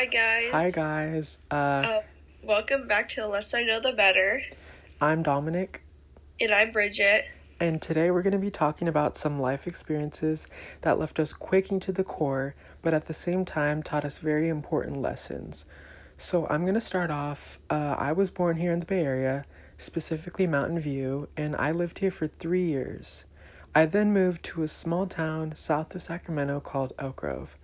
Hi guys. Hi guys. Uh, Uh, welcome back to the Less I Know the Better. I'm Dominic, And I'm Bridget. and today we're going to be talking about some life experiences that left us quaking to the core, but at the same time taught us very important lessons. So I'm going to start off. Uh, I was born here in the Bay Area, specifically Mountain View, and I lived here for three years. I then moved to a small town south of Sacramento called Elk Grove.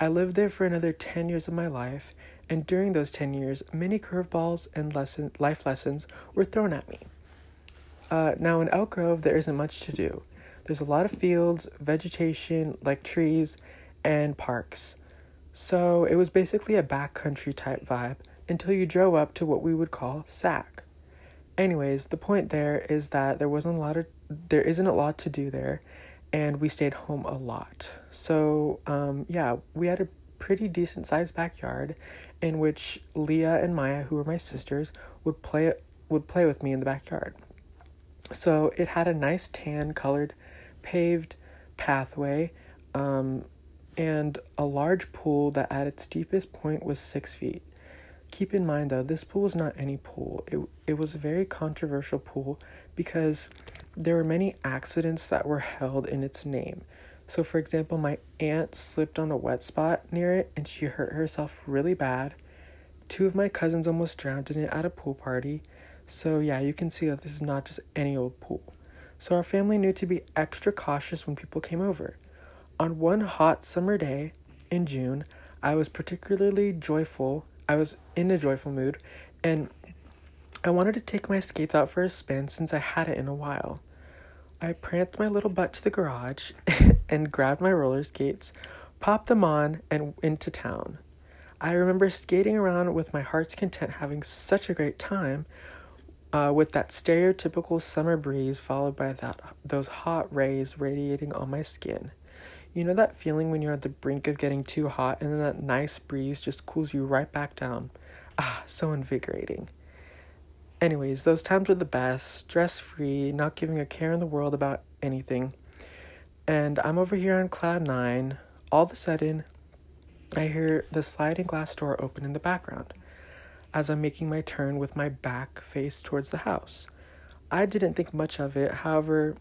I lived there for another 10 years of my life, and during those 10 years, many curveballs and lesson, life lessons were thrown at me. Uh, now, in Elk Grove, there isn't much to do. There's a lot of fields, vegetation, like trees, and parks. So it was basically a backcountry type vibe until you drove up to what we would call Sac. Anyways, the point there is that there wasn't a lot of there isn't a lot to do there, and we stayed home a lot. So um, yeah, we had a pretty decent sized backyard, in which Leah and Maya, who were my sisters, would play would play with me in the backyard. So it had a nice tan colored paved pathway, um, and a large pool that at its deepest point was six feet. Keep in mind though, this pool was not any pool. It it was a very controversial pool because there were many accidents that were held in its name. So for example, my aunt slipped on a wet spot near it and she hurt herself really bad. Two of my cousins almost drowned in it at a pool party. So yeah, you can see that this is not just any old pool. So our family knew to be extra cautious when people came over. On one hot summer day in June, I was particularly joyful. I was in a joyful mood and I wanted to take my skates out for a spin since I hadn't in a while. I pranced my little butt to the garage and grabbed my roller skates, popped them on, and into town. I remember skating around with my heart's content, having such a great time uh, with that stereotypical summer breeze followed by that those hot rays radiating on my skin. You know that feeling when you're at the brink of getting too hot and then that nice breeze just cools you right back down? Ah, so invigorating. Anyways, those times were the best, stress free, not giving a care in the world about anything. And I'm over here on cloud nine. All of a sudden, I hear the sliding glass door open in the background as I'm making my turn with my back face towards the house. I didn't think much of it, however,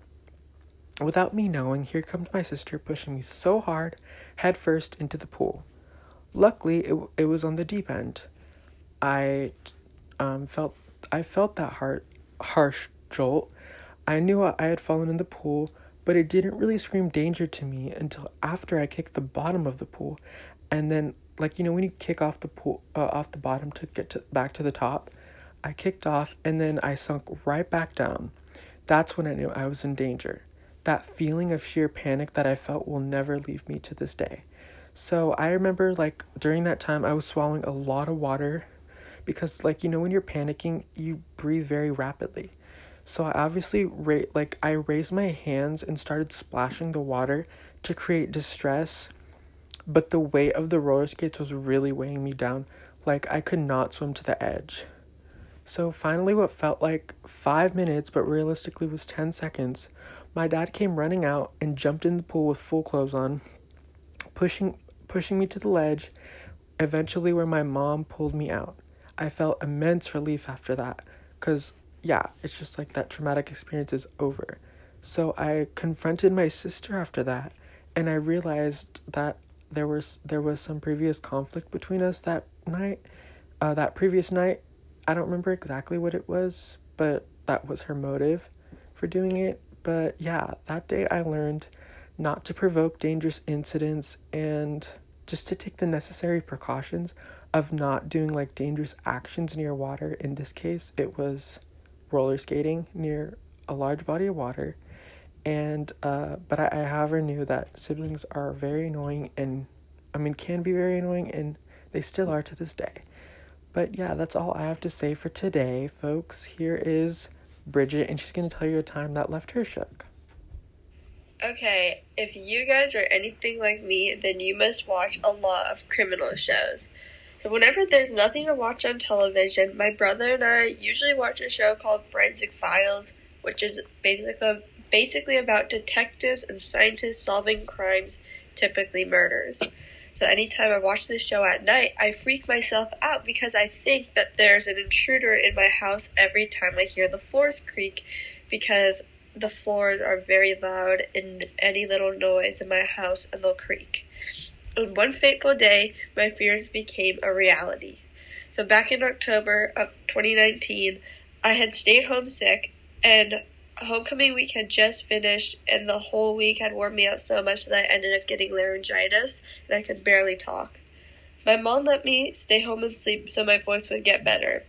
without me knowing, here comes my sister pushing me so hard, head first into the pool. Luckily, it, it was on the deep end. I um, felt I felt that hard, harsh jolt. I knew I had fallen in the pool, but it didn't really scream danger to me until after I kicked the bottom of the pool, and then like you know when you kick off the pool uh, off the bottom to get to, back to the top, I kicked off and then I sunk right back down. That's when I knew I was in danger. That feeling of sheer panic that I felt will never leave me to this day. So I remember like during that time I was swallowing a lot of water because like you know when you're panicking you breathe very rapidly. So i obviously ra- like i raised my hands and started splashing the water to create distress but the weight of the roller skates was really weighing me down. Like i could not swim to the edge. So finally what felt like five minutes but realistically was 10 seconds my dad came running out and jumped in the pool with full clothes on pushing pushing me to the ledge eventually where my mom pulled me out I felt immense relief after that because, yeah, it's just like that traumatic experience is over. So I confronted my sister after that and I realized that there was there was some previous conflict between us that night. Uh, that previous night, I don't remember exactly what it was, but that was her motive for doing it. But yeah, that day I learned not to provoke dangerous incidents and just to take the necessary precautions of not doing like dangerous actions near water. In this case, it was roller skating near a large body of water. And, uh, but I, I, however, knew that siblings are very annoying and, I mean, can be very annoying and they still are to this day. But yeah, that's all I have to say for today, folks. Here is Bridget, and she's going to tell you a time that left her shook. Okay, if you guys are anything like me, then you must watch a lot of criminal shows. So whenever there's nothing to watch on television, my brother and I usually watch a show called Forensic Files, which is basically basically about detectives and scientists solving crimes, typically murders. So anytime I watch this show at night, I freak myself out because I think that there's an intruder in my house every time I hear the floors creak because the floors are very loud and any little noise in my house and they'll creak. And one fateful day, my fears became a reality. So back in October of 2019, I had stayed home sick and homecoming week had just finished and the whole week had worn me out so much that I ended up getting laryngitis and I could barely talk. My mom let me stay home and sleep so my voice would get better.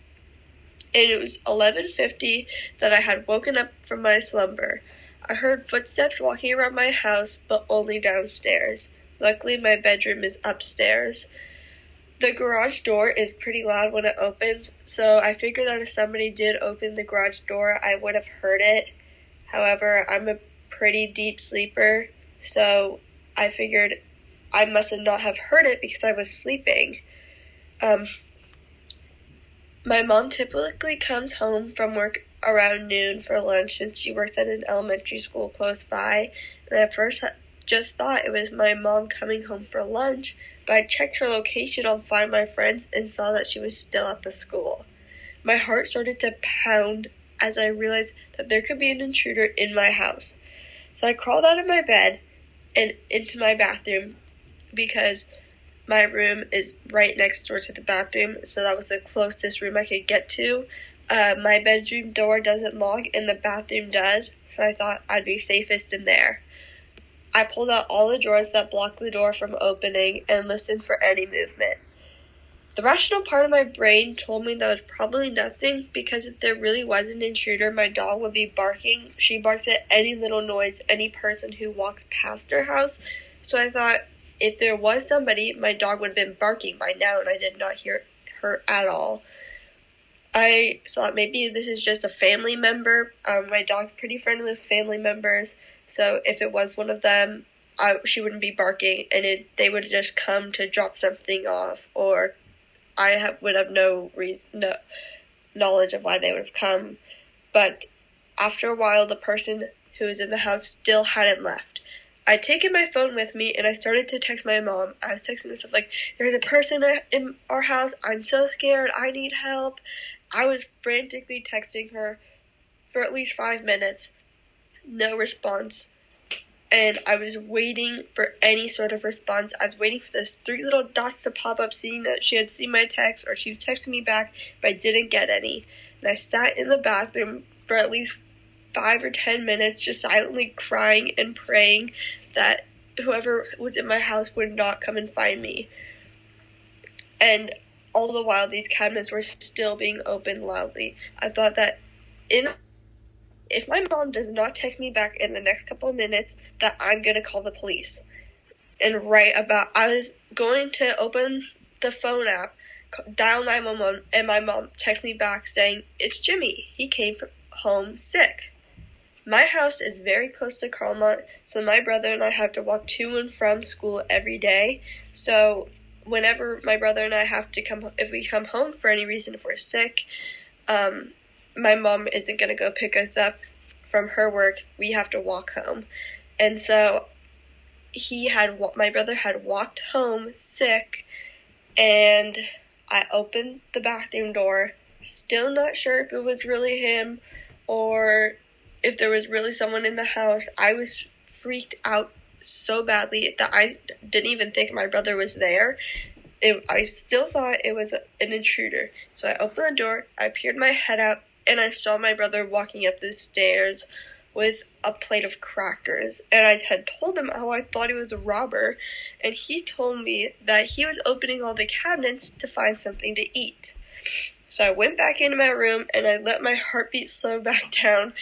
It was 11:50 that I had woken up from my slumber. I heard footsteps walking around my house, but only downstairs. Luckily, my bedroom is upstairs. The garage door is pretty loud when it opens, so I figured that if somebody did open the garage door, I would have heard it However, I'm a pretty deep sleeper, so I figured I must have not have heard it because I was sleeping. Um, my mom typically comes home from work around noon for lunch since she works at an elementary school close by. And at first, just thought it was my mom coming home for lunch, but I checked her location on Find My Friends and saw that she was still at the school. My heart started to pound as I realized that there could be an intruder in my house. So I crawled out of my bed and into my bathroom because my room is right next door to the bathroom, so that was the closest room I could get to. Uh, my bedroom door doesn't lock and the bathroom does, so I thought I'd be safest in there. I pulled out all the drawers that block the door from opening and listened for any movement. The rational part of my brain told me that was probably nothing because if there really was an intruder, my dog would be barking. She barks at any little noise, any person who walks past her house. So I thought if there was somebody, my dog would have been barking by now, and I did not hear her at all. I thought maybe this is just a family member. Um, my dog's pretty friendly with family members, so if it was one of them, I, she wouldn't be barking, and it, they would have just come to drop something off or I have, would have no reason, no knowledge of why they would have come. But after a while, the person who was in the house still hadn't left. I'd taken my phone with me and I started to text my mom. I was texting myself like, "There's a person in our house. I'm so scared. I need help." I was frantically texting her for at least five minutes. No response and I was waiting for any sort of response. I was waiting for those three little dots to pop up, seeing that she had seen my text or she texted me back, but I didn't get any. And I sat in the bathroom for at least five or ten minutes, just silently crying and praying that whoever was in my house would not come and find me. And all the while, these cabinets were still being opened loudly. I thought that in if my mom does not text me back in the next couple of minutes, that I'm gonna call the police. And right about, I was going to open the phone app, dial 911, and my mom texted me back saying, It's Jimmy. He came from home sick. My house is very close to Carlmont, so my brother and I have to walk to and from school every day. So whenever my brother and I have to come, if we come home for any reason, if we're sick, um, my mom isn't going to go pick us up from her work. We have to walk home. And so he had, my brother had walked home sick, and I opened the bathroom door, still not sure if it was really him or if there was really someone in the house. I was freaked out so badly that I didn't even think my brother was there. It, I still thought it was an intruder. So I opened the door, I peered my head out, and I saw my brother walking up the stairs with a plate of crackers. And I had told him how I thought he was a robber, and he told me that he was opening all the cabinets to find something to eat. So I went back into my room and I let my heartbeat slow back down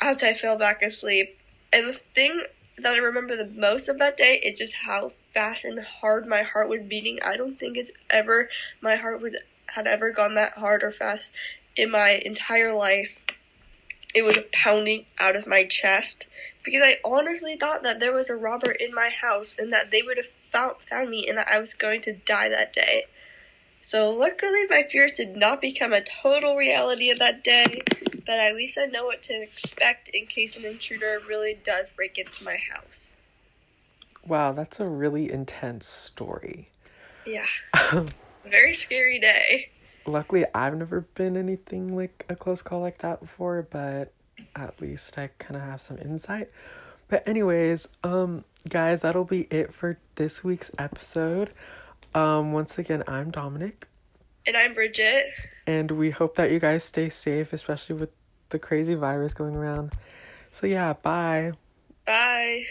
as I fell back asleep. And the thing that I remember the most of that day is just how fast and hard my heart was beating. I don't think it's ever my heart was had ever gone that hard or fast in my entire life. It was pounding out of my chest because I honestly thought that there was a robber in my house and that they would have found, found me and that I was going to die that day. So luckily my fears did not become a total reality of that day, but at least I know what to expect in case an intruder really does break into my house. Wow, that's a really intense story. Yeah. Very scary day. Luckily, I've never been anything like a close call like that before, but at least I kind of have some insight. But anyways, um guys, that'll be it for this week's episode. Um once again, I'm Dominic And I'm Bridget. and we hope that you guys stay safe, especially with the crazy virus going around. So yeah, bye. Bye.